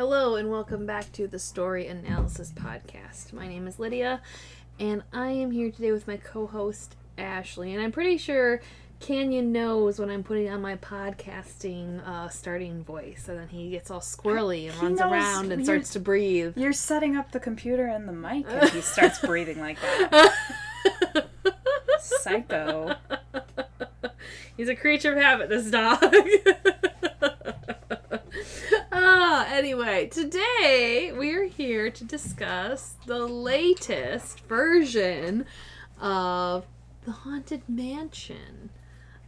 Hello, and welcome back to the Story Analysis Podcast. My name is Lydia, and I am here today with my co host, Ashley. And I'm pretty sure Canyon knows when I'm putting on my podcasting uh, starting voice, and then he gets all squirrely and He runs around and starts to breathe. You're setting up the computer and the mic, and he starts breathing like that. Psycho. He's a creature of habit, this dog. Ah, anyway, today we're here to discuss the latest version of The Haunted Mansion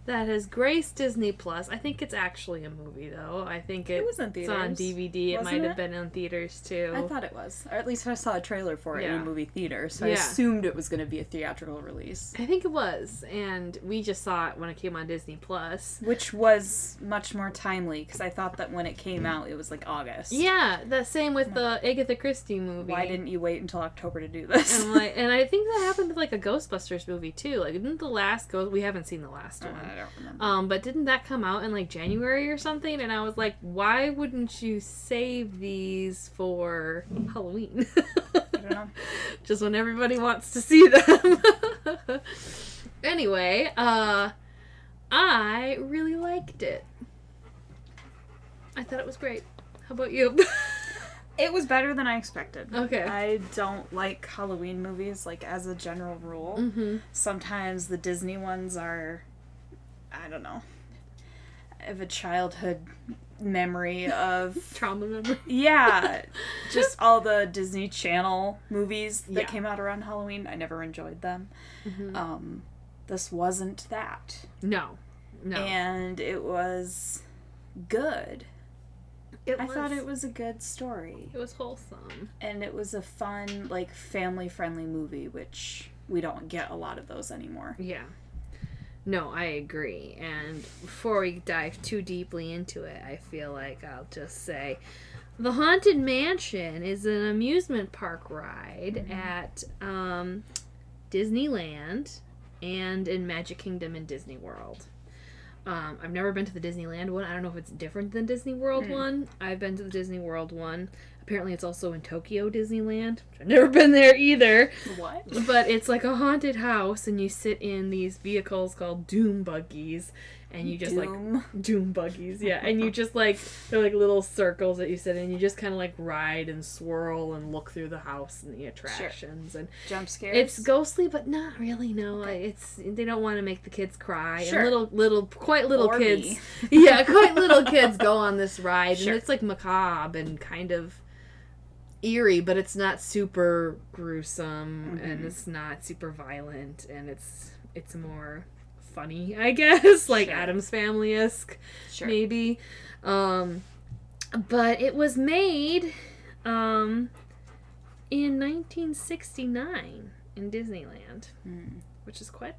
that has graced Disney Plus. I think it's actually a movie, though. I think it, It was in it's on. DVD. It might have been in theaters too. I thought it was, or at least I saw a trailer for it in a movie theater, so Yeah. I assumed it was going to be a theatrical release, I think it was, and we just saw it when it came on Disney Plus. which was much more timely because I thought that when it came out, it was like August. Yeah, the same with the Agatha Christie movie. Why didn't you wait until October to do this? And like, and I think that happened with like a Ghostbusters movie too. Like, didn't the last Ghost? We haven't seen the last Uh, one. I don't remember. Um, but didn't that come out in like January or something? And I was like, why wouldn't you save these for Halloween? I don't know. Just when everybody wants to see them. anyway, uh, I really liked it. I thought it was great. How about you? It was better than I expected. Okay. I don't like Halloween movies, like as a general rule. mm-hmm. sometimes the Disney ones are, I don't know, I have a childhood memory of, Trauma memory. yeah, just all the Disney Channel movies that Yeah. came out around Halloween. I never enjoyed them. Mhm. Um, this wasn't that. No, no. And it was good. it I thought it was a good story. It was wholesome. And it was a fun, like, family friendly movie, which we don't get a lot of those anymore. Yeah. No, I agree. And before we dive too deeply into it, I feel like I'll just say the Haunted Mansion is an amusement park ride at um, Disneyland and in Magic Kingdom and Disney World. Um, I've never been to the Disneyland one. I don't know if it's different than Disney World one. I've been to the Disney World one. Apparently, it's also in Tokyo Disneyland. I've never been there either. What? But it's like a haunted house, and you sit in these vehicles called doom buggies, and you just like Doom. doom buggies, yeah, and you just like they're like little circles that you sit in. You just kind of like ride and swirl and look through the house and the attractions, and Jump scares. it's ghostly, but not really. No, like, it's they don't want to make the kids cry, Sure. and little little quite little Or kids, yeah, quite little kids go on this ride, Sure. and it's like macabre and kind of eerie, but it's not super gruesome and Mhm. it's not super violent, and it's it's more funny, I guess, like Sure. Addams Family esque, Sure. maybe. Um, but it was made um, in 1969 in Disneyland Hmm. which is quite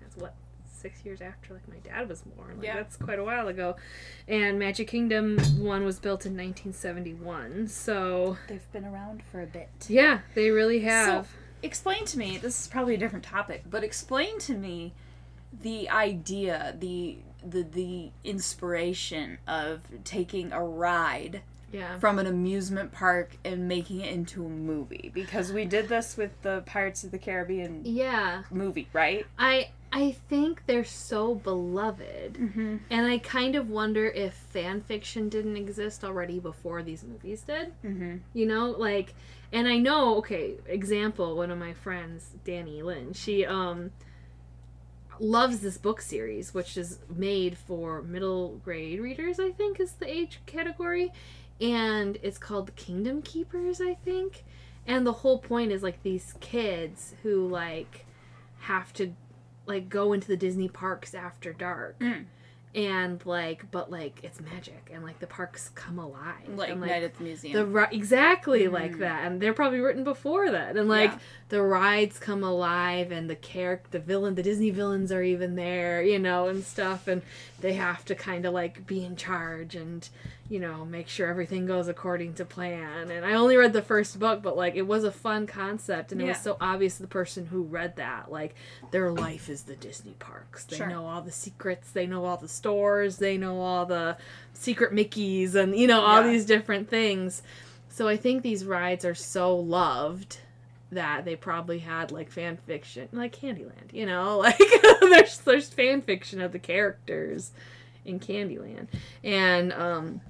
that's what six years after like my dad was born like Yeah. that's quite a while ago and magic kingdom one was built in 1971 so They've been around for a bit. yeah they really have So, explain to me. This is probably a different topic, but explain to me the idea, the the the inspiration of taking a ride yeah from an amusement park and making it into a movie. Because we did this with the Pirates of the Caribbean yeah movie, right? i i think they're so beloved Mm-hmm. and i kind of wonder if fan fiction didn't exist already before these movies did Mm-hmm. you know like and i know okay example one of my friends danny lynn she um loves this book series which is made for middle grade readers i think is the age category. And it's called the kingdom keepers i think. And the whole point is like these kids who like have to like go into the disney parks after dark. Mm. And like but like it's magic and like the parks come alive Like, and, Night at the Museum. the ri- exactly like Mm. that, and they're probably written before that, and like Yeah. the rides come alive, and the character, the villain, the Disney villains are even there, you know, and stuff, and they have to kind of like be in charge, and you know, make sure everything goes according to plan. And I only read the first book, but like it was a fun concept and it was so obvious to the person who read that. Like their life is the Disney parks. They Sure. know all the secrets, they know all the stores, they know all the secret Mickeys and you know, all Yeah. these different things. So I think these rides are so loved that they probably had like fan fiction, like Candyland, you know, like there's there's fan fiction of the characters in Candyland, and um,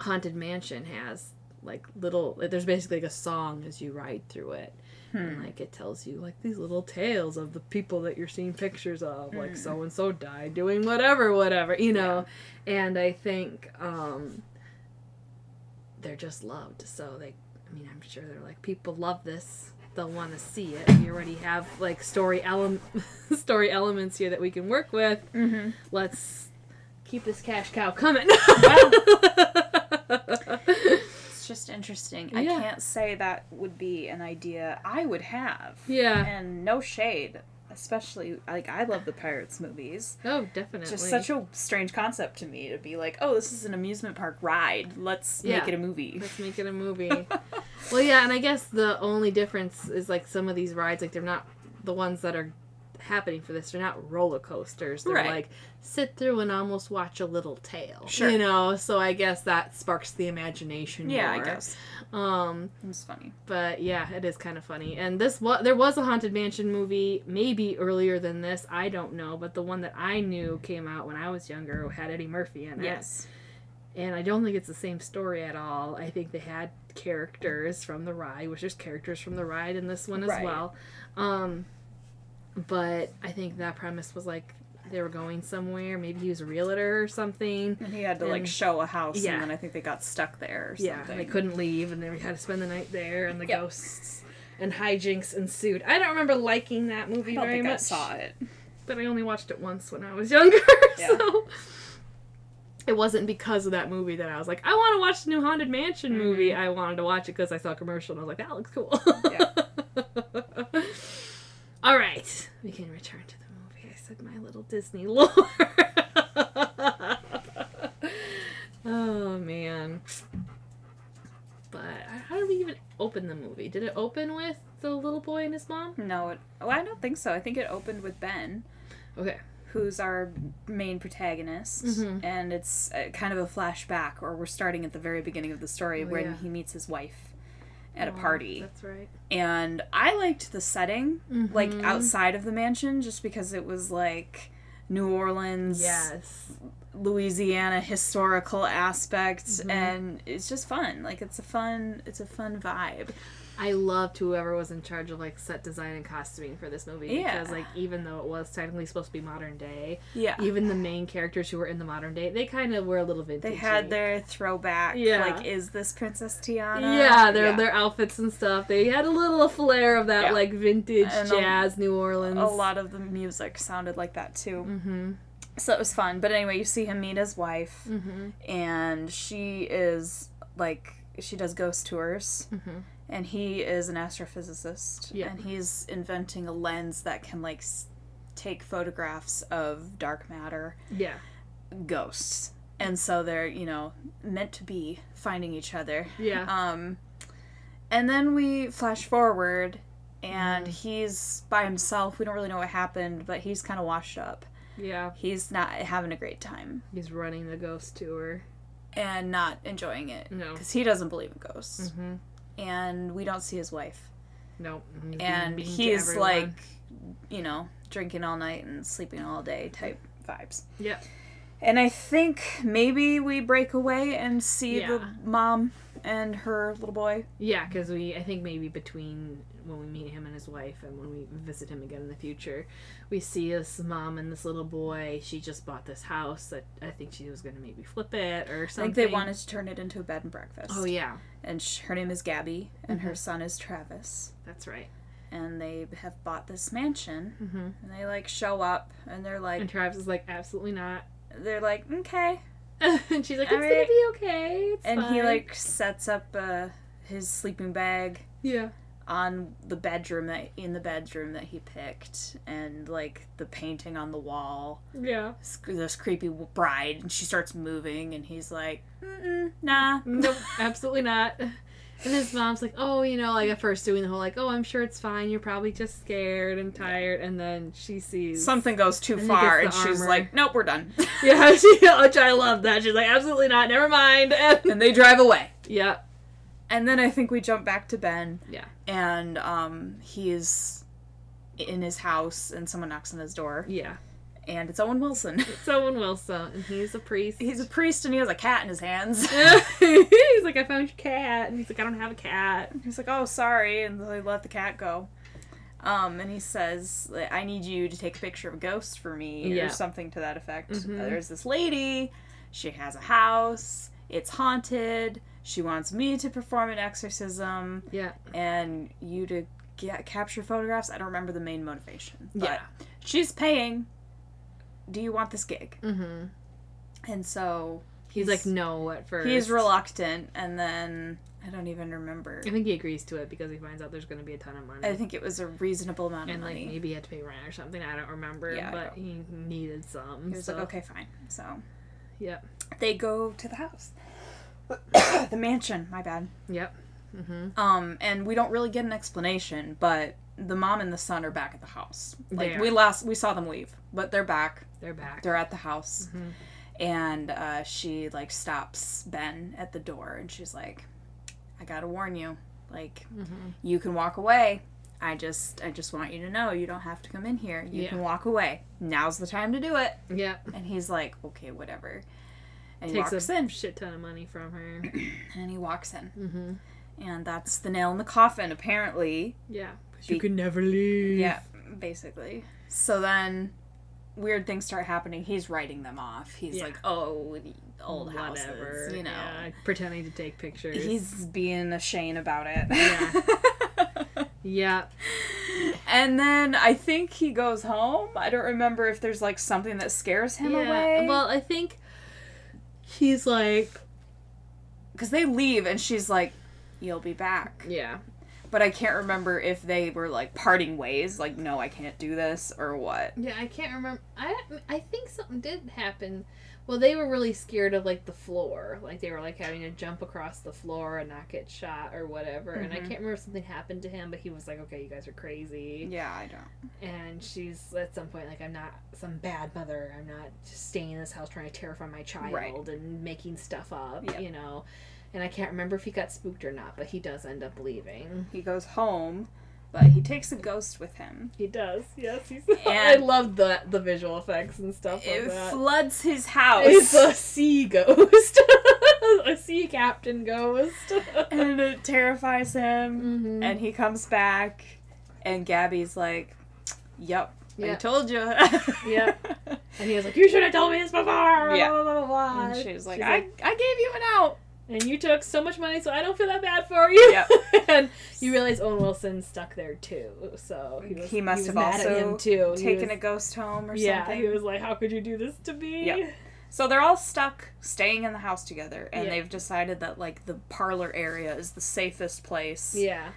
Haunted Mansion has like little. There's basically like a song as you ride through it. And like it tells you like these little tales of the people that you're seeing pictures of, like so and so died doing whatever, whatever, you know. And I think um they're just loved. So they, I mean, I'm sure they're like people love this. They'll want to see it. We already have like story element, story elements here that we can work with. Mm-hmm. Let's keep this cash cow coming. It's just interesting. I can't say that would be an idea I would have. yeah. And no shade, especially like I love the Pirates movies. Oh, definitely. Just such a strange concept to me to be like, oh, this is an amusement park ride. Let's Yeah. make it a movie. Let's make it a movie. well, yeah, and I guess the only difference is like some of these rides, like they're not the ones that are happening for this. They're not roller coasters. They're Right. like sit through and almost watch a little tale. Sure. You know, so I guess that sparks the imagination. yeah, I guess Um, it's funny. but yeah, it is kind of funny. And this was there was a haunted mansion movie maybe earlier than this. I don't know, but the one that I knew came out when I was younger had Eddie Murphy in it Yes. and I don't think it's the same story at all. I think they had characters from the ride, which there's characters from the ride in this one as Right. well. Um, but I think that premise was like they were going somewhere. Maybe he was a realtor or something. And he had to like show a house, Yeah. and then I think they got stuck there or Yeah, something. they couldn't leave, and they had to spend the night there, and the Yep. ghosts and hijinks ensued. I don't remember liking that movie very think I much, saw it. but I only watched it once when I was younger. Yeah. So it wasn't because of that movie that I was like, I want to watch the new Haunted Mansion mm-hmm. movie. I wanted to watch it because I saw a commercial and I was like, that looks cool. All right, we can return to the movie. I said my little Disney lore. oh man. But how did we even open the movie? Did it open with the little boy and his mom? No, it, oh, I don't think so. I think it opened with Ben. Okay. who's our main protagonist, Mhm. and it's uh, kind of a flashback, or we're starting at the very beginning of the story Oh, when yeah. he meets his wife at a party. That's right. And I liked the setting, like Mhm. outside of the mansion, just because it was like New Orleans, Yes. Louisiana historical aspect, Mhm. and it's just fun. Like it's a fun, it's a fun vibe. I loved whoever was in charge of like set design and costuming for this movie Yeah. because like even though it was technically supposed to be modern day, Yeah. even the main characters who were in the modern day, they kind of were a little vintage. They had their throwback, Yeah. like, is this Princess Tiana? yeah, their Yeah. their outfits and stuff. They had a little flair of that Yeah. like vintage And a- jazz New Orleans. a lot of the music sounded like that too. Mm-hmm. So it was fun. But anyway, you see him meet his wife, Mm-hmm. and she is like she does ghost tours, Mm-hmm. And he is an astrophysicist, Yeah. and he's inventing a lens that can like s- take photographs of dark matter Yeah. ghosts. And so they're, you know, meant to be finding each other. Yeah. Um, and then we flash forward, and Mm-hmm. he's by himself. We don't really know what happened, but he's kind of washed up. yeah. He's not having a great time He's running the ghost tour. and not enjoying it No. because he doesn't believe in ghosts. Mm-hmm. And we don't see his wife. Nope. Mm-hmm. He's And he's like, you know, drinking all night and sleeping all day type vibes. Yep. And I think maybe we break away and see Yeah. the mom and her little boy. Yeah, because we, I think maybe between when we meet him and his wife and when we visit him again in the future, we see this mom and this little boy. She just bought this house that I think she was going to maybe flip it or something I think they wanted to turn it into a bed and breakfast. Oh, yeah. And sh- her name is Gabby, and her Mhm. son is Travis. That's right. And they have bought this mansion, Mm-hmm. and they like show up, and they're like, And Travis is like, absolutely not. they're like, okay. and she's like, it's All gonna be okay. It's and he like sets up uh, his sleeping bag yeah. On the bedroom that in the bedroom that he picked and like the painting on the wall Yeah. this, this creepy bride and she starts moving and he's like Mm-mm, nah mm, Nope, absolutely not. And his mom's like, oh, you know, like at first doing the whole like, oh, I'm sure it's fine. You're probably just scared and tired. And then she sees something goes too And far and she's armor. like nope we're done Yeah, she, which I love that. She's like, absolutely not. Never mind. And, and they drive away yeah, and then i think we jump back to ben yeah, and um he's in his house and someone knocks on his door yeah. and it's owen wilson It's Owen Wilson, and he's a priest. he's a priest and he has a cat in his hands he's like, I found your cat, and he's like, I don't have a cat. He's like, "Oh, sorry," and they let the cat go. Um, and he says, "I need you to take a picture of a ghost for me, Yeah. or something to that effect." Mhm. Uh, there's this lady. She has a house. It's haunted. She wants me to perform an exorcism Yeah, and you to get capture photographs. I don't remember the main motivation, but Yeah. she's paying. Do you want this gig? mm-hmm. And so He's, like, no at first. he's reluctant, and then I don't even remember. I think he agrees to it because he finds out there's going to be a ton of money. I think it was a reasonable amount of and like maybe he had to pay rent or something. I don't remember, Yeah, but he needed some. He was so. like, okay, fine. So Yep. they go to the house, the mansion. My bad. Yep. Mm-hmm. Um, and we don't really get an explanation, but the mom and the son are back at the house. Like we last we saw them leave, but they're back. They're back. They're at the house, Mhm. and uh, she like stops Ben at the door, and she's like, "I gotta warn you, like Mhm. you can walk away." I just, I just want you to know you don't have to come in here. You Yeah. can walk away. Now's the time to do it. Yep. And he's like, okay, whatever. And he Takes walks a in. shit ton of money from her. And he walks in. mm-hmm. And that's the nail in the coffin, apparently. Yeah. Be- you can never leave. Yeah, basically. So then weird things start happening. He's writing them off. He's Yeah. like, oh, old house. Whatever. houses, you know. Yeah, pretending to take pictures. He's being a Shane about it. Yeah. yeah. and then I think he goes home. I don't remember if there's like something that scares him yeah. away. Well, I think he's like, because they leave and she's like, you'll be back. yeah. But I can't remember if they were like parting ways, like no, I can't do this, or what. Yeah, I can't remember. I I think something did happen. Well, they were really scared of like the floor, like they were like having to jump across the floor and not get shot or whatever. And I Mhm. can't remember if something happened to him, but he was like, "Okay, you guys are crazy." Yeah, I don't. And she's at some point like, "I'm not some bad mother. I'm not just staying in this house trying to terrify my child Right. and making stuff up." Yep. You know. And I can't remember if he got spooked or not, but he does end up leaving. He goes home, but he takes a ghost with him. He does. Yes, he's. I love the the visual effects and stuff like It that. floods his house. It's a sea ghost. a sea captain ghost. and it terrifies him. Mhm. And he comes back, and Gabby's like, Yep, I told you. Yeah. And he was like, You should have told me this before. Yeah. Blah, blah, blah, blah. And she was like, She's I, I gave you an out. And you took so much money, so I don't feel that bad for you. Yep. and you realize Owen Wilson stuck there too. So he, was, He must was have mad at also him too. He Taken was- a ghost home or Yeah, something. he was like, How could you do this to me? Yep. So they're all stuck staying in the house together, and Yeah. they've decided that like the parlor area is the safest place. Yeah.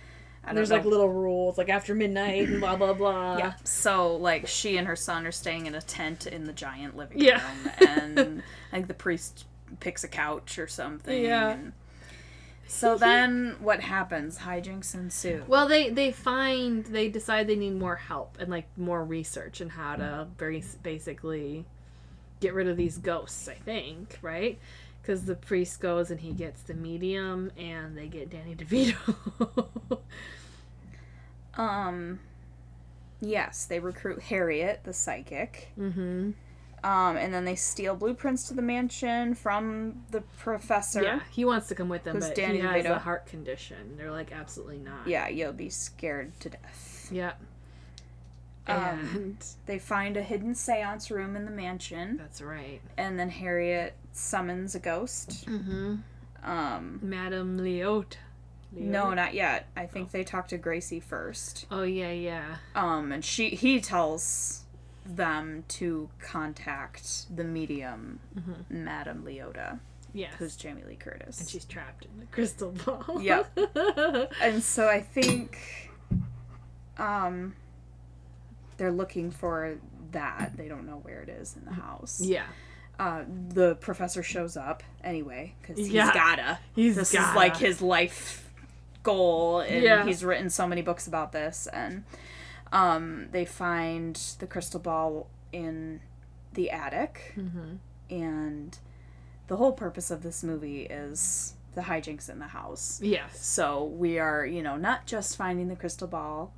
And There's know. like little rules, like after midnight and blah blah blah. yeah. So like she and her son are staying in a tent in the giant living Yeah. room, and like the priest picks a couch or something. Yeah. and- So then what happens? Hijinks ensue. Well, they they find they decide they need more help and like more research and how to very basically get rid of these ghosts. I think right because the priest goes and he gets the medium and they get Danny DeVito. Um. Yes, they recruit Harriet, the psychic. mm-hmm. Um, and then they steal blueprints to the mansion from the professor. Yeah, he wants to come with them, but Danny he has DeVito? a heart condition. They're like absolutely not. Yeah, you'll be scared to death. Yeah. Um, And They find a hidden seance room in the mansion, that's right. and then Harriet summons a ghost. Mm-hmm. Um, Madame Leota. no, not yet. I think they talk to Gracey first. Oh yeah, yeah. Um, and she he tells them to contact the medium, Mm-hmm. Madame Leota, Yes. who's Jamie Lee Curtis. and she's trapped in the crystal ball. Yep. and so I think um they're looking for that. They don't know where it is in the house. yeah. Uh, the professor shows up anyway because he's Yeah. gotta. He's this gotta. is like his life goal, and Yeah. he's written so many books about this. And um, they find the crystal ball in the attic, Mm-hmm. and the whole purpose of this movie is the hijinks in the house. Yes. So we are, you know, not just finding the crystal ball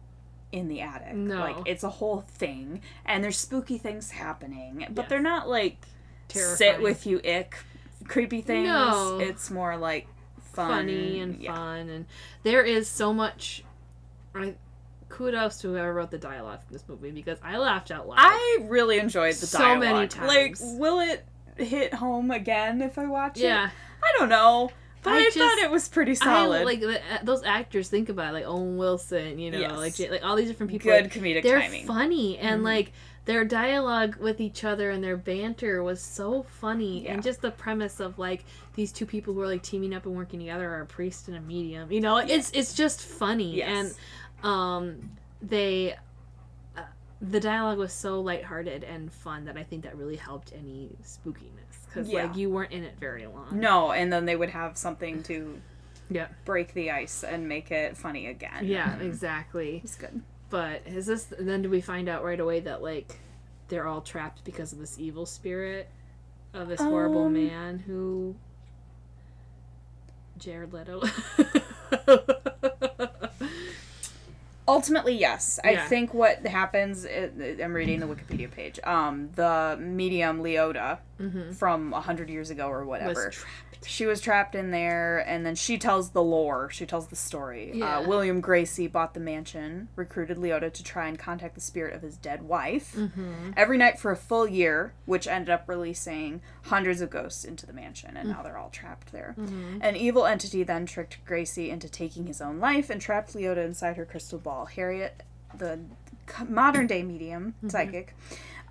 in the attic. No. Like it's a whole thing and there's spooky things happening, but Yes. they're not like sit with you ick creepy things. No. It's more like fun. funny and yeah. fun and there is so much I kudos to whoever wrote the dialogue for this movie because I laughed out loud. I really enjoyed the dialogue So dialogue. many times. Like will it hit home again if I watch it? yeah. I don't know. But I I, just- thought it was pretty solid. I like the, uh, those actors think about it, like Owen Wilson, you know, Yes. like like all these different people. Good comedic they're timing. funny and Mhm. like their dialogue with each other and their banter was so funny Yeah. and just the premise of like these two people who are like teaming up and working together are a priest and a medium you know like, it's it's just funny Yes. and um they uh, the dialogue was so lighthearted and fun that I think that really helped any spookiness because Yeah. like you weren't in it very long No, and then they would have something to yeah break the ice and make it funny again. yeah exactly It's good. But is this then do we find out right away that like they're all trapped because of this evil spirit of this horrible Um, man who Jared Leto. Ultimately, yes. I think what happens. I'm reading the Wikipedia page. Um, the medium Leota mm-hmm. from a hundred years ago or whatever. Was trapped. she was trapped in there, and then she tells the lore. She tells the story. Yeah. Uh, William Gracey bought the mansion, recruited Leota to try and contact the spirit of his dead wife. Mm-hmm. Every night for a full year, which ended up releasing hundreds of ghosts into the mansion, and now they're all trapped there. Mm-hmm. An evil entity then tricked Gracey into taking his own life and trapped Leota inside her crystal ball. Harriet, the modern day medium, Mm-hmm. psychic,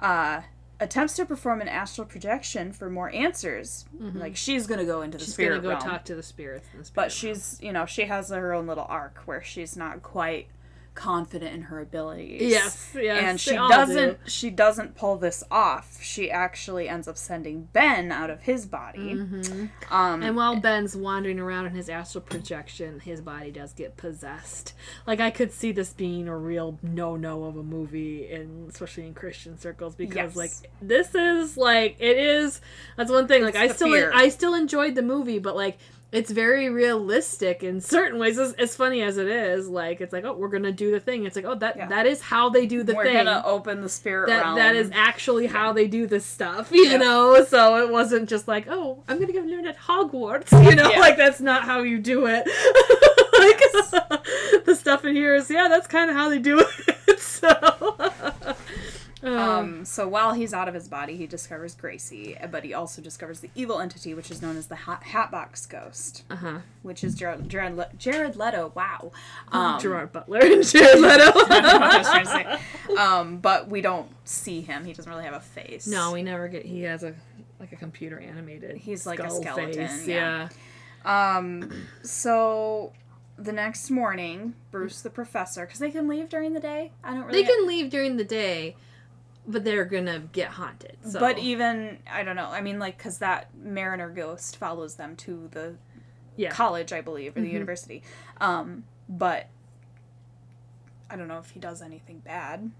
uh, attempts to perform an astral projection for more answers. Like she's gonna go into the Mm-hmm. She's spirit gonna go realm, talk to the spirits. In the spirit but she's you know she has her own little arc where she's not quite confident in her abilities. yes, yes, and she doesn't do. she doesn't pull this off. She actually ends up sending Ben out of his body. Mhm. Um, And while Ben's wandering around in his astral projection, his body does get possessed. Like I could see this being a real no-no of a movie, and especially in Christian circles, because Yes. like this is like it is. That's one thing. Like It's I still fear. I still enjoyed the movie, but like it's very realistic in certain ways. As, as funny as it is, like it's like oh we're gonna do the thing. It's like oh that Yeah. that is how they do the we're thing gonna open the spirit that realm. that is actually how they do this stuff, you Yeah. know. So it wasn't just like, oh, I'm gonna go learn at Hogwarts, you know, like that's not how you do it. like the stuff in here is yeah, that's kind of how they do it. so. Um, Um, so while he's out of his body, he discovers Gracey, but he also discovers the evil entity, which is known as the Hat- Hatbox Ghost, uh huh. which is Jared, Jared, Le- Jared Leto. Wow. Um, Gerard Butler and Jared Leto. I what I was trying to say. Um, but we don't see him. He doesn't really have a face. no, we never get. He has a like a computer animated. He's like a skeleton, Face. yeah. Yeah. Um, so the next morning, Bruce the professor, because they can leave during the day. I don't really. They can leave during the day, but they're gonna get haunted. So. But even I don't know. I mean, like, because that Mariner ghost follows them to the yeah. college, I believe, or the Mhm. university. Um, but I don't know if he does anything bad.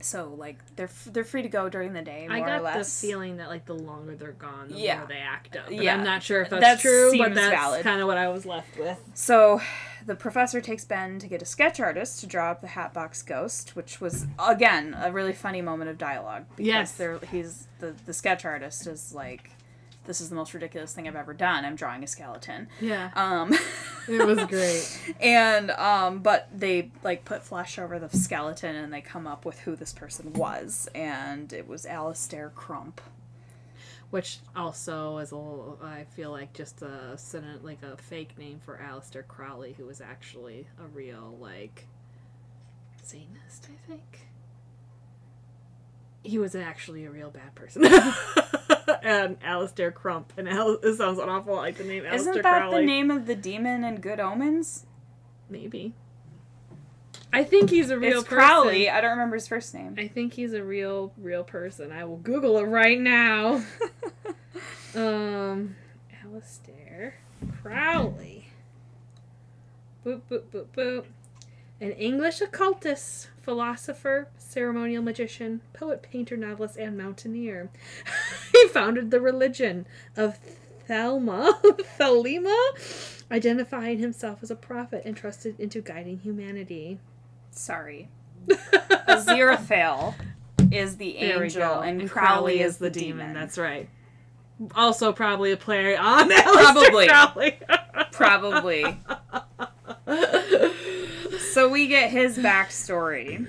So like they're f- they're free to go during the day, more I got or less. the feeling that like the longer they're gone, the Yeah. more they act up. But Yeah. I'm not sure if that's That true, but that's kind of what I was left with. So the professor takes Ben to get a sketch artist to draw up the Hatbox Ghost, which was again a really funny moment of dialogue because Yes. he's the the sketch artist is like, this is the most ridiculous thing I've ever done. I'm drawing a skeleton. Yeah, Um, it was great. and um, but they like put flesh over the skeleton and they come up with who this person was, and it was Alistair Crump. Which also is a little, I feel like just a like a fake name for Aleister Crowley, who was actually a real like Satanist, I think. he was actually a real bad person. and Alistair Crump. And Al- it sounds an awful like the name Alistair Isn't that Crowley. the name of the demon in Good Omens? Maybe. I think he's a real it's person. Crowley. I don't remember his first name. I think he's a real, real person. I will Google it right now. Um, Aleister Crowley. Boop, boop, boop, boop. An English occultist, philosopher, ceremonial magician, poet, painter, novelist, and mountaineer. he founded the religion of Thelma, Thelema, identifying himself as a prophet entrusted into guiding humanity. Sorry. Aziraphale is the There angel, go. and, Crowley, is the demon. That's right. Also, probably a play on Probably. Probably. Crowley. Probably. So we get his backstory.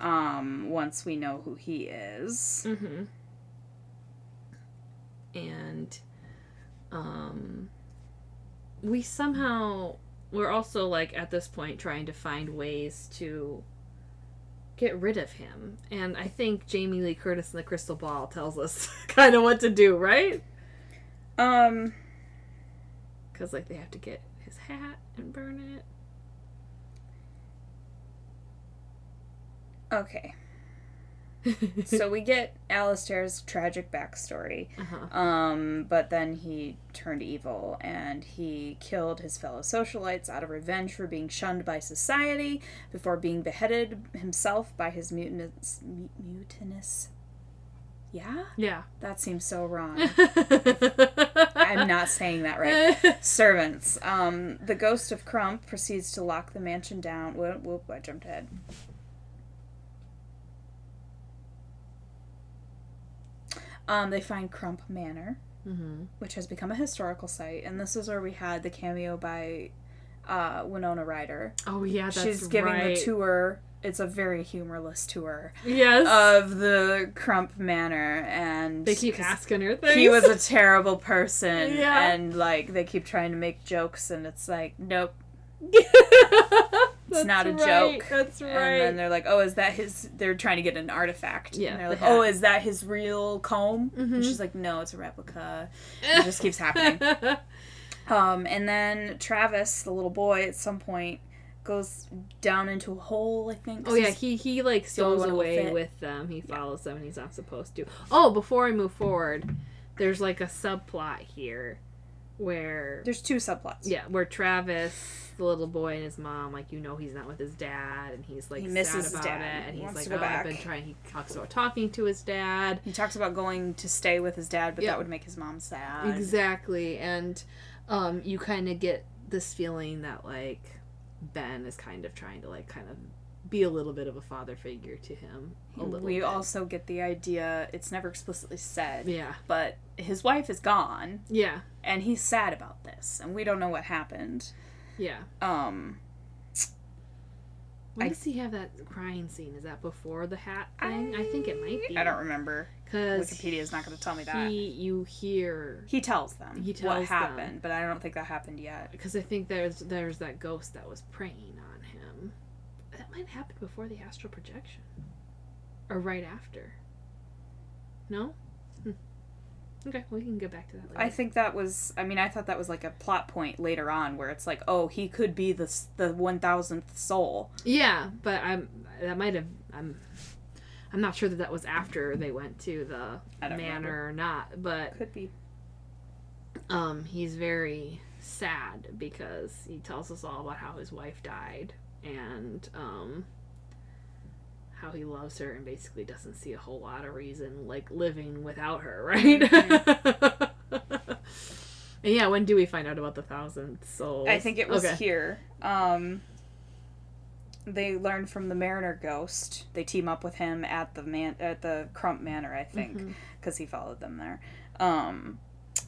Um, once we know who he is. hmm And, um, we somehow we're also like at this point trying to find ways to get rid of him, and I think Jamie Lee Curtis in the Crystal Ball tells us kind of what to do, right? Um, Because like they have to get his hat and burn it. okay. So we get Alistair's tragic backstory. uh-huh. Um, but then he turned evil and he killed his fellow socialites out of revenge for being shunned by society before being beheaded himself by his mutinous. mu- mutinous. Yeah? Yeah. That seems so wrong. I'm I'm not saying that right. Servants. Um, the ghost of Crump proceeds to lock the mansion down. Whoop, whoop, I jumped ahead. Um, they find Crump Manor, hmm which has become a historical site, and this is where we had the cameo by uh, Winona Ryder. Oh yeah, that's She's giving right. the tour. It's a very humorless tour Yes. of the Crump Manor, and they keep asking her things. he was a terrible person, Yeah. and like they keep trying to make jokes, and it's like, nope, That's not a right, joke. That's right. And then they're like, oh, is that his? They're trying to get an artifact. Yeah, And they're like, hat. oh, is that his real comb? Mhm. And she's like, no, it's a replica. It just keeps happening. Um, and then Travis, the little boy, at some point goes down into a hole. I think. oh yeah, he he like the stows one who will away with them. He follows them, and he's not supposed to. Oh, before I move forward, there's like a subplot here, where There's two subplots. yeah, where Travis, the little boy, and his mom, like you know, he's not with his dad, and he's like He sad misses his about dad. it, and He he's like, oh, I've been trying. He talks about talking to his dad. He talks about going to stay with his dad, but Yeah. that would make his mom sad. Exactly, and um, you kind of get this feeling that like Ben is kind of trying to like kind of be a little bit of a father figure to him. A little We bit. also get the idea. It's never explicitly said, yeah, but his wife is gone, yeah, and he's sad about this, and we don't know what happened. yeah. Um, When I- does he have that crying scene? Is that before the hat thing? I, think it might be. I don't remember. because Wikipedia is not going to tell me that. He, you hear He tells them He what tells them. happened, but I don't think that happened yet. because I think there's there's that ghost that was preying on him. That might happen before the astral projection, or right after. No. Hmm. Okay, we can get back to that later. I think that was. I mean, I thought that was like a plot point later on, where it's like, oh, he could be the the one thousandth soul. Yeah, but I'm that might have I'm I'm not sure that that was after they went to the manor remember. or not, but Could be. um he's very sad because he tells us all about how his wife died and um how he loves her and basically doesn't see a whole lot of reason like living without her, right? and yeah, when do we find out about the thousandth soul? I think it was okay. here. Um, they learn from the Mariner Ghost. They team up with him at the man at the Crump Manor, I think, because he followed them there. Um,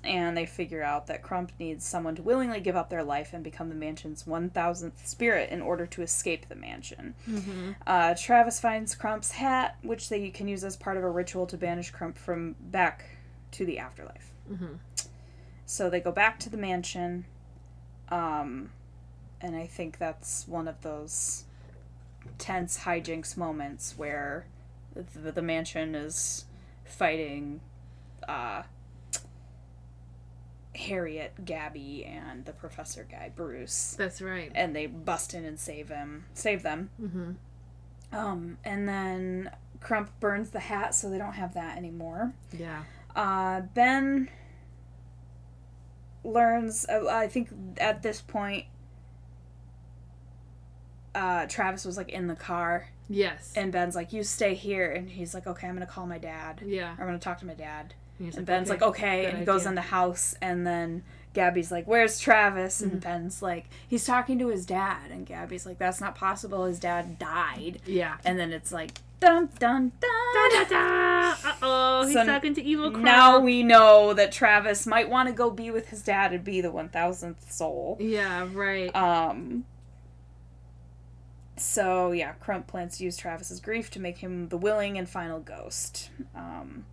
and they figure out that Crump needs someone to willingly give up their life and become the mansion's one thousandth spirit in order to escape the mansion. Mhm. Uh, Travis finds Crump's hat, which they can use as part of a ritual to banish Crump from back to the afterlife. Mhm. So they go back to the mansion, um, and I think that's one of those tense hijinks moments where the, the mansion is fighting uh, Harriet, Gabby, and the professor guy Bruce, That's right. and they bust in and save him, save them. Mm-hmm. Um, and then Crump burns the hat, so they don't have that anymore. Yeah. Uh, Ben learns. Uh, I think at this point, uh, Travis was like in the car, Yes. and Ben's like, "You stay here," and he's like, "Okay, I'm gonna call my dad. yeah. I'm gonna talk to my dad." And, And Ben's like, "Okay," and he goes in the house, and then Gabby's like, "Where's Travis?" And Mhm. Ben's like, "He's talking to his dad," and Gabby's like, "That's not possible. His dad died." Yeah. And then it's like, dun dun Da, dun. da, da. Uh-oh, he's So talking to evil Crump. Now we know that Travis might want to go be with his dad and be the 1000th soul. Yeah, right. Um so yeah, Crump plans to use Travis's grief to make him the willing and final ghost. Um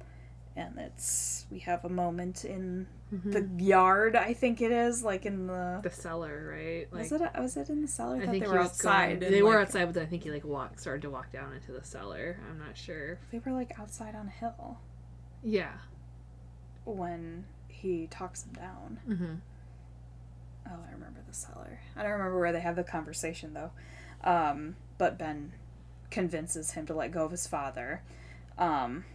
and it's we have a moment in Mhm. the yard, I think it is, like in the the cellar, right? Like, was it was it in the cellar? I, I think they were outside. They were outside, but then I think he like walked, started to walk down into the cellar. I'm not sure. They were like outside on a hill Yeah. when he talks him down. Mm-hmm. Oh, I remember the cellar. I don't remember where they have the conversation though. Um, but Ben convinces him to let go of his father. Um,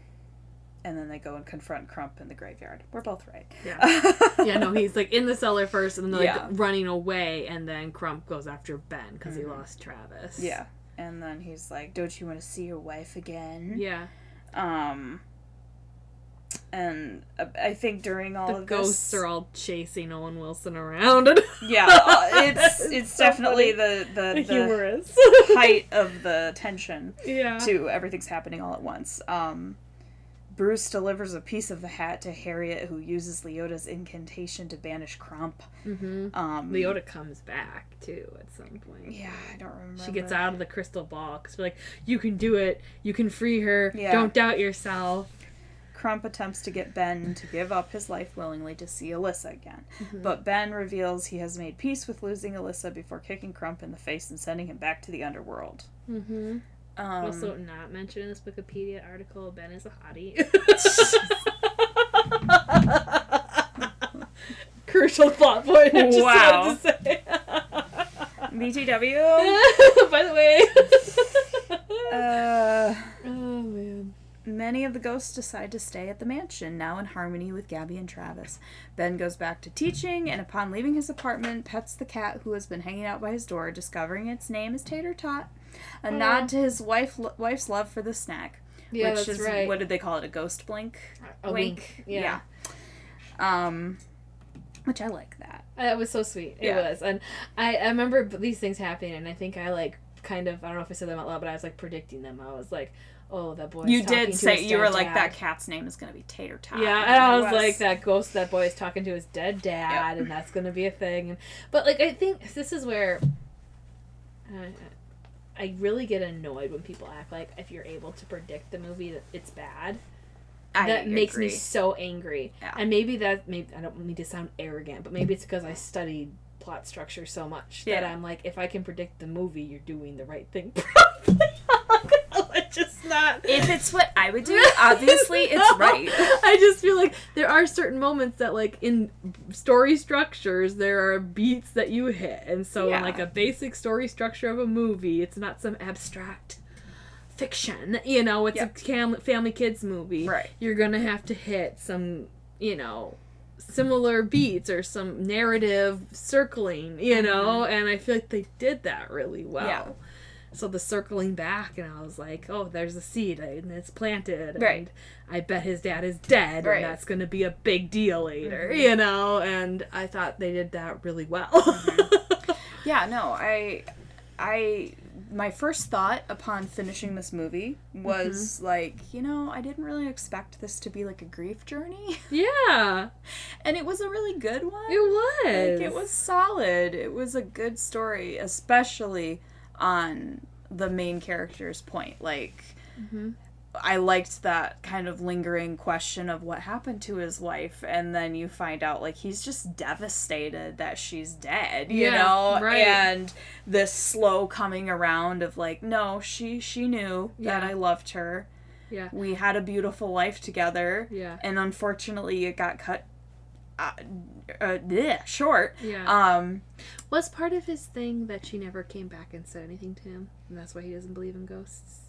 and then they go and confront Crump in the graveyard. We're both right. Yeah. yeah, no, he's like in the cellar first, and then like Yeah. running away, and then Crump goes after Ben because he Mhm. lost Travis. yeah. And then he's like, "Don't you want to see your wife again?" Yeah. Um. And uh, I think during all The of ghosts this, are all chasing Owen Wilson around. yeah, uh, it's it's, so definitely funny. the the, the humorous. height of the tension. yeah. to everything's happening all at once. Um, Bruce delivers a piece of the hat to Harriet, who uses Leota's incantation to banish Crump. Mm-hmm. Um, Leota comes back too at some point. Yeah, I don't remember. She gets out of the crystal ball because we're like, you can do it. You can free her. Yeah. Don't doubt yourself. Crump attempts to get Ben to give up his life willingly to see Alyssa again. Mm-hmm. But Ben reveals he has made peace with losing Alyssa before kicking Crump in the face and sending him back to the underworld. Mm-hmm. Um, also, not mentioned in this Wikipedia article, Ben is a hottie. Crucial plot point. I just Wow. to say. BTW. By the way. Uh, oh man. Many of the ghosts decide to stay at the mansion, now in harmony with Gabby and Travis. Ben goes back to teaching, and upon leaving his apartment, pets the cat who has been hanging out by his door, discovering its name is Tater Tot. A Aw. nod to his wife wife's love for the snack. Yeah, which that's is right. what did they call it? A ghost blink? a wink. Yeah. Yeah. Um which I like that. Uh, that was so sweet. It Yeah. was, and I, I remember these things happening, and I think I like kind of I don't know if I said them out loud, but I was like predicting them. I was like, oh, that boy. you did say you were like that cat's name is gonna be Tater Tot. Yeah, and I It was, like that ghost that boy is talking to his dead dad, and that's gonna be a thing. But like I think this is where I, I really get annoyed when people act like if you're able to predict the movie that it's bad. I that makes me so angry. Yeah. And maybe that maybe I don't mean to sound arrogant, but maybe it's because I studied plot structure so much that I'm like, if I can predict the movie, you're doing the right thing. Just not. If it's what I would do, obviously it's right. I just feel like there are certain moments that, like, in story structures, there are beats that you hit. And so, Yeah. in, like, a basic story structure of a movie, it's not some abstract fiction. You know, it's Yep. a cam- family kids movie. Right. You're going to have to hit some, you know, similar beats or some narrative circling, you know? And I feel like they did that really well. Mm-hmm. Yeah. So the circling back, and I was like, "Oh, there's a seed, and it's planted, and Right. I bet his dad is dead, Right. Mm-hmm. and that's going to be a big deal later, you know." And I thought they did that really well. Mm-hmm. Yeah, no, I, I, my first thought upon finishing this movie was Mm-hmm. like, you know, I didn't really expect this to be like a grief journey, yeah, and it was a really good one. it was. Like, it was solid. It was a good story, especially on the main character's point. Like, Mhm. I liked that kind of lingering question of what happened to his wife, and then you find out like he's just devastated that she's dead, you Yeah, know, right. and this slow coming around of like, no, she she knew that I loved her, Yeah. We had a beautiful life together, Yeah. and unfortunately, it got cut uh, uh, bleh, short. Yeah. Um, Was part of his thing that she never came back and said anything to him, and that's why he doesn't believe in ghosts.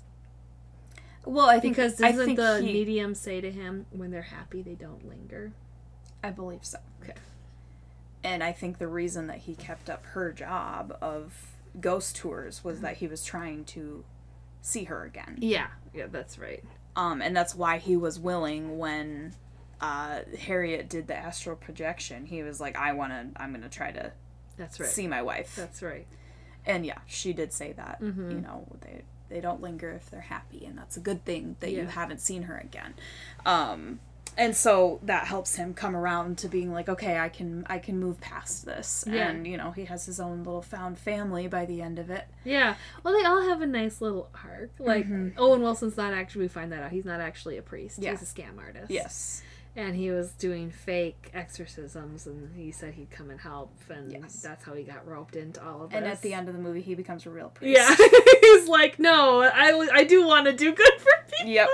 well, I think Because doesn't the he, medium say to him, "When they're happy, they don't linger"? I believe so. Okay. And I think the reason that he kept up her job of ghost tours was that he was trying to see her again. Yeah. Yeah, that's right. Um, and that's why he was willing when uh, Harriet did the astral projection. He was like, "I want to. I'm going to try to That's right. see my wife." That's right. and yeah, she did say that. Mhm. You know, they they don't linger if they're happy, and that's a good thing that you haven't seen her again. Um, and so that helps him come around to being like, okay, I can I can move past this, Yeah. and you know, he has his own little found family by the end of it. Yeah. Well, they all have a nice little arc. Like Mhm. Owen Wilson's not actually. We find that out. He's not actually a priest. Yeah. He's a scam artist. Yes. And he was doing fake exorcisms, and he said he'd come and help, and Yes. that's how he got roped into all of this. And at the end of the movie, he becomes a real priest. yeah, he's like, no, I, I do want to do good for people. Yep.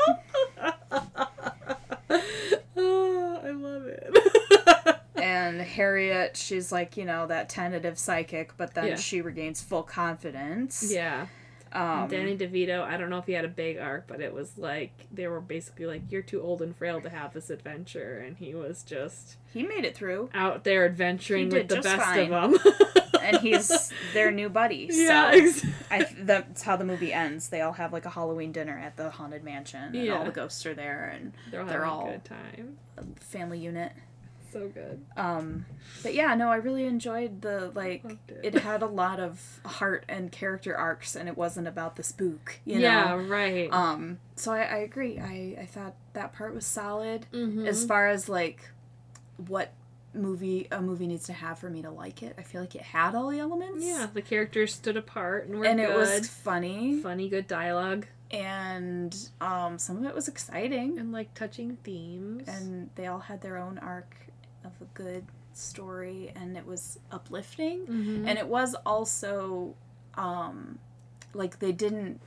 oh, I love it. And Harriet, she's like, you know, that tentative psychic, but then Yeah. she regains full confidence. yeah. Um, Danny DeVito, I don't know if he had a big arc, but it was like they were basically like, "You're too old and frail to have this adventure," and he was just he made it through, out there adventuring with the best fine. of them. and he's their new buddy. So. yeah, exactly. I, that's how the movie ends. They all have like a Halloween dinner at the haunted mansion, and Yeah. all the ghosts are there, and They're all They're having all- a good time. a family unit. So good. Um, but yeah, no, I really enjoyed the like. It. It had a lot of heart and character arcs, and it wasn't about the spook. You yeah, know. right. Um. So I, I agree. I I thought that part was solid. Mhm. As far as like, what movie a movie needs to have for me to like it, I feel like it had all the elements. yeah, the characters stood apart and were And good. it was funny, funny, good dialogue, and um, some of it was exciting. and like touching themes. and they all had their own arc of a good story and it was uplifting Mhm. and it was also um like they didn't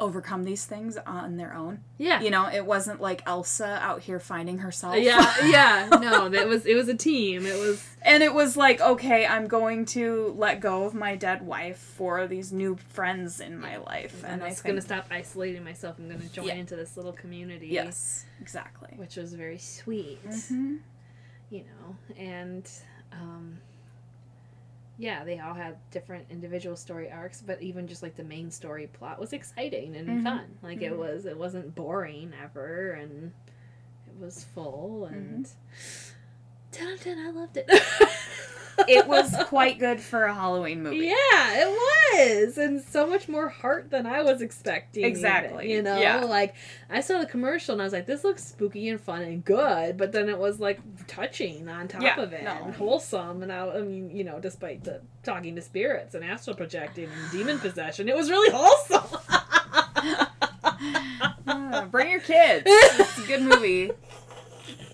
overcome these things on their own yeah, you know it wasn't like elsa out here finding herself yeah, yeah. No, it was it was a team. It was and it was like okay i'm going to let go of my dead wife for these new friends in my life and and I'm think gonna stop isolating myself. I'm gonna join Yeah. into this little community. yes exactly which was very sweet. Mhm. You know, and um, yeah, they all had different individual story arcs, but even just like the main story plot was exciting and Mhm. fun. Like it Mhm. was, it wasn't boring ever, and it was full and. Ten out of ten, I loved it. it was quite good for a halloween movie Yeah, it was, and so much more heart than I was expecting. even, Exactly, you know, yeah. like I saw the commercial and I was like, "This looks spooky and fun and good," but then it was like touching on top Yeah, of it no. and wholesome. And I, I mean, you know, despite the talking to spirits and astral projecting and demon possession, it was really wholesome. Yeah, bring your kids. It's a good movie.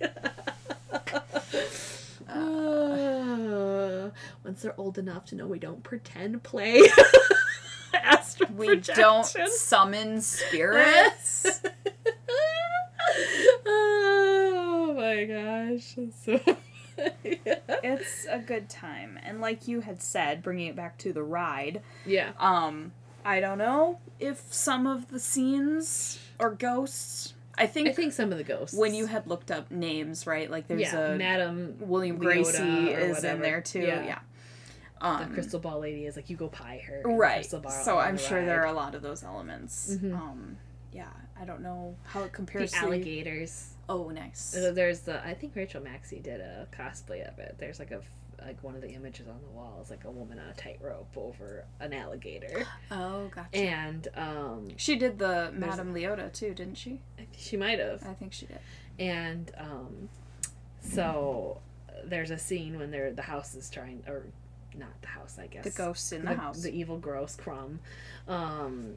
Uh, once they're old enough to know we don't pretend play astral We projection. don't summon spirits. oh my gosh. That's So it's a good time. And like you had said, bringing it back to the ride, yeah. um, I don't know if some of the scenes are ghosts. I think, I think some of the ghosts. when you had looked up names, right? Like there's yeah, a Madam William Leota Gracey is whatever. in there too. Yeah. Yeah. the Um, crystal ball lady is like you go pie her. right. So I'm the sure there are a lot of those elements. Mhm. Um, yeah, I don't know how it compares the to alligators. Oh, nice. There's the I think Rachel Maxey did a cosplay of it. There's like a like one of the images on the wall is like a woman on a tightrope over an alligator, Oh, gotcha. and um, she did the Madame Leota too, didn't she? She might have. I think she did. and um, so there's a scene when they're the house is trying or not the house I guess The ghosts in the, house. the evil gross Crump um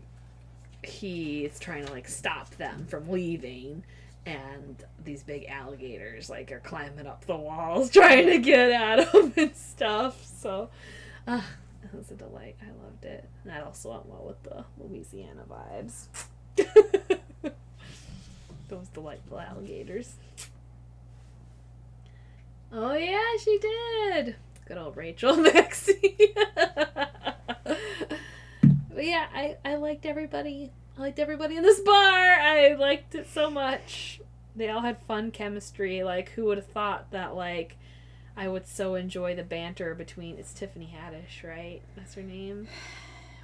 he is trying to like stop them from leaving and these big alligators like are climbing up the walls trying to get at him and stuff so uh, it was a delight i loved it and that also went well with the louisiana vibes Those delightful alligators. Oh yeah, she did. Good old Rachel Maxie. but yeah, I I liked everybody. I liked everybody in this bar. I liked it so much. They all had fun chemistry. Like, who would have thought that like I would so enjoy the banter between it's Tiffany Haddish, right? That's her name.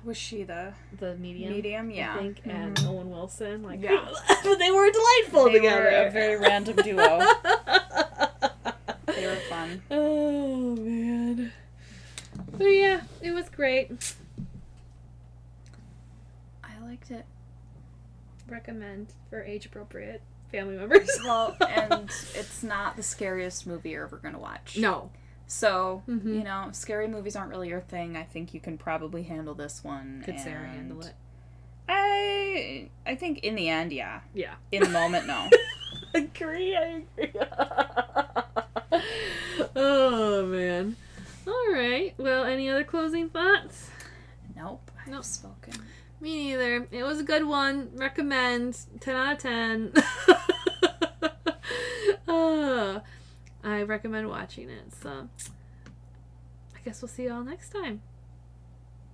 Was she the The medium. medium? Yeah. I think, and Mhm. Owen Wilson. Like, Yeah. but they were delightful They together. were a very random duo. They were fun. oh man. But yeah, it was great. I liked it. Recommend for age appropriate family members. Well, and it's not the scariest movie you're ever gonna watch. no. So, Mhm. you know, scary movies aren't really your thing. I think you can probably handle this one. Could Sarah and handle it? I I think in the end, yeah. Yeah. In the moment, no. agree, I agree. oh man. All right. Well, any other closing thoughts? nope. I've Nope. spoken. Me neither. It was a good one. Recommend. 10 out of 10. Ah, I recommend watching it. So I guess we'll see you all next time.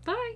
Bye.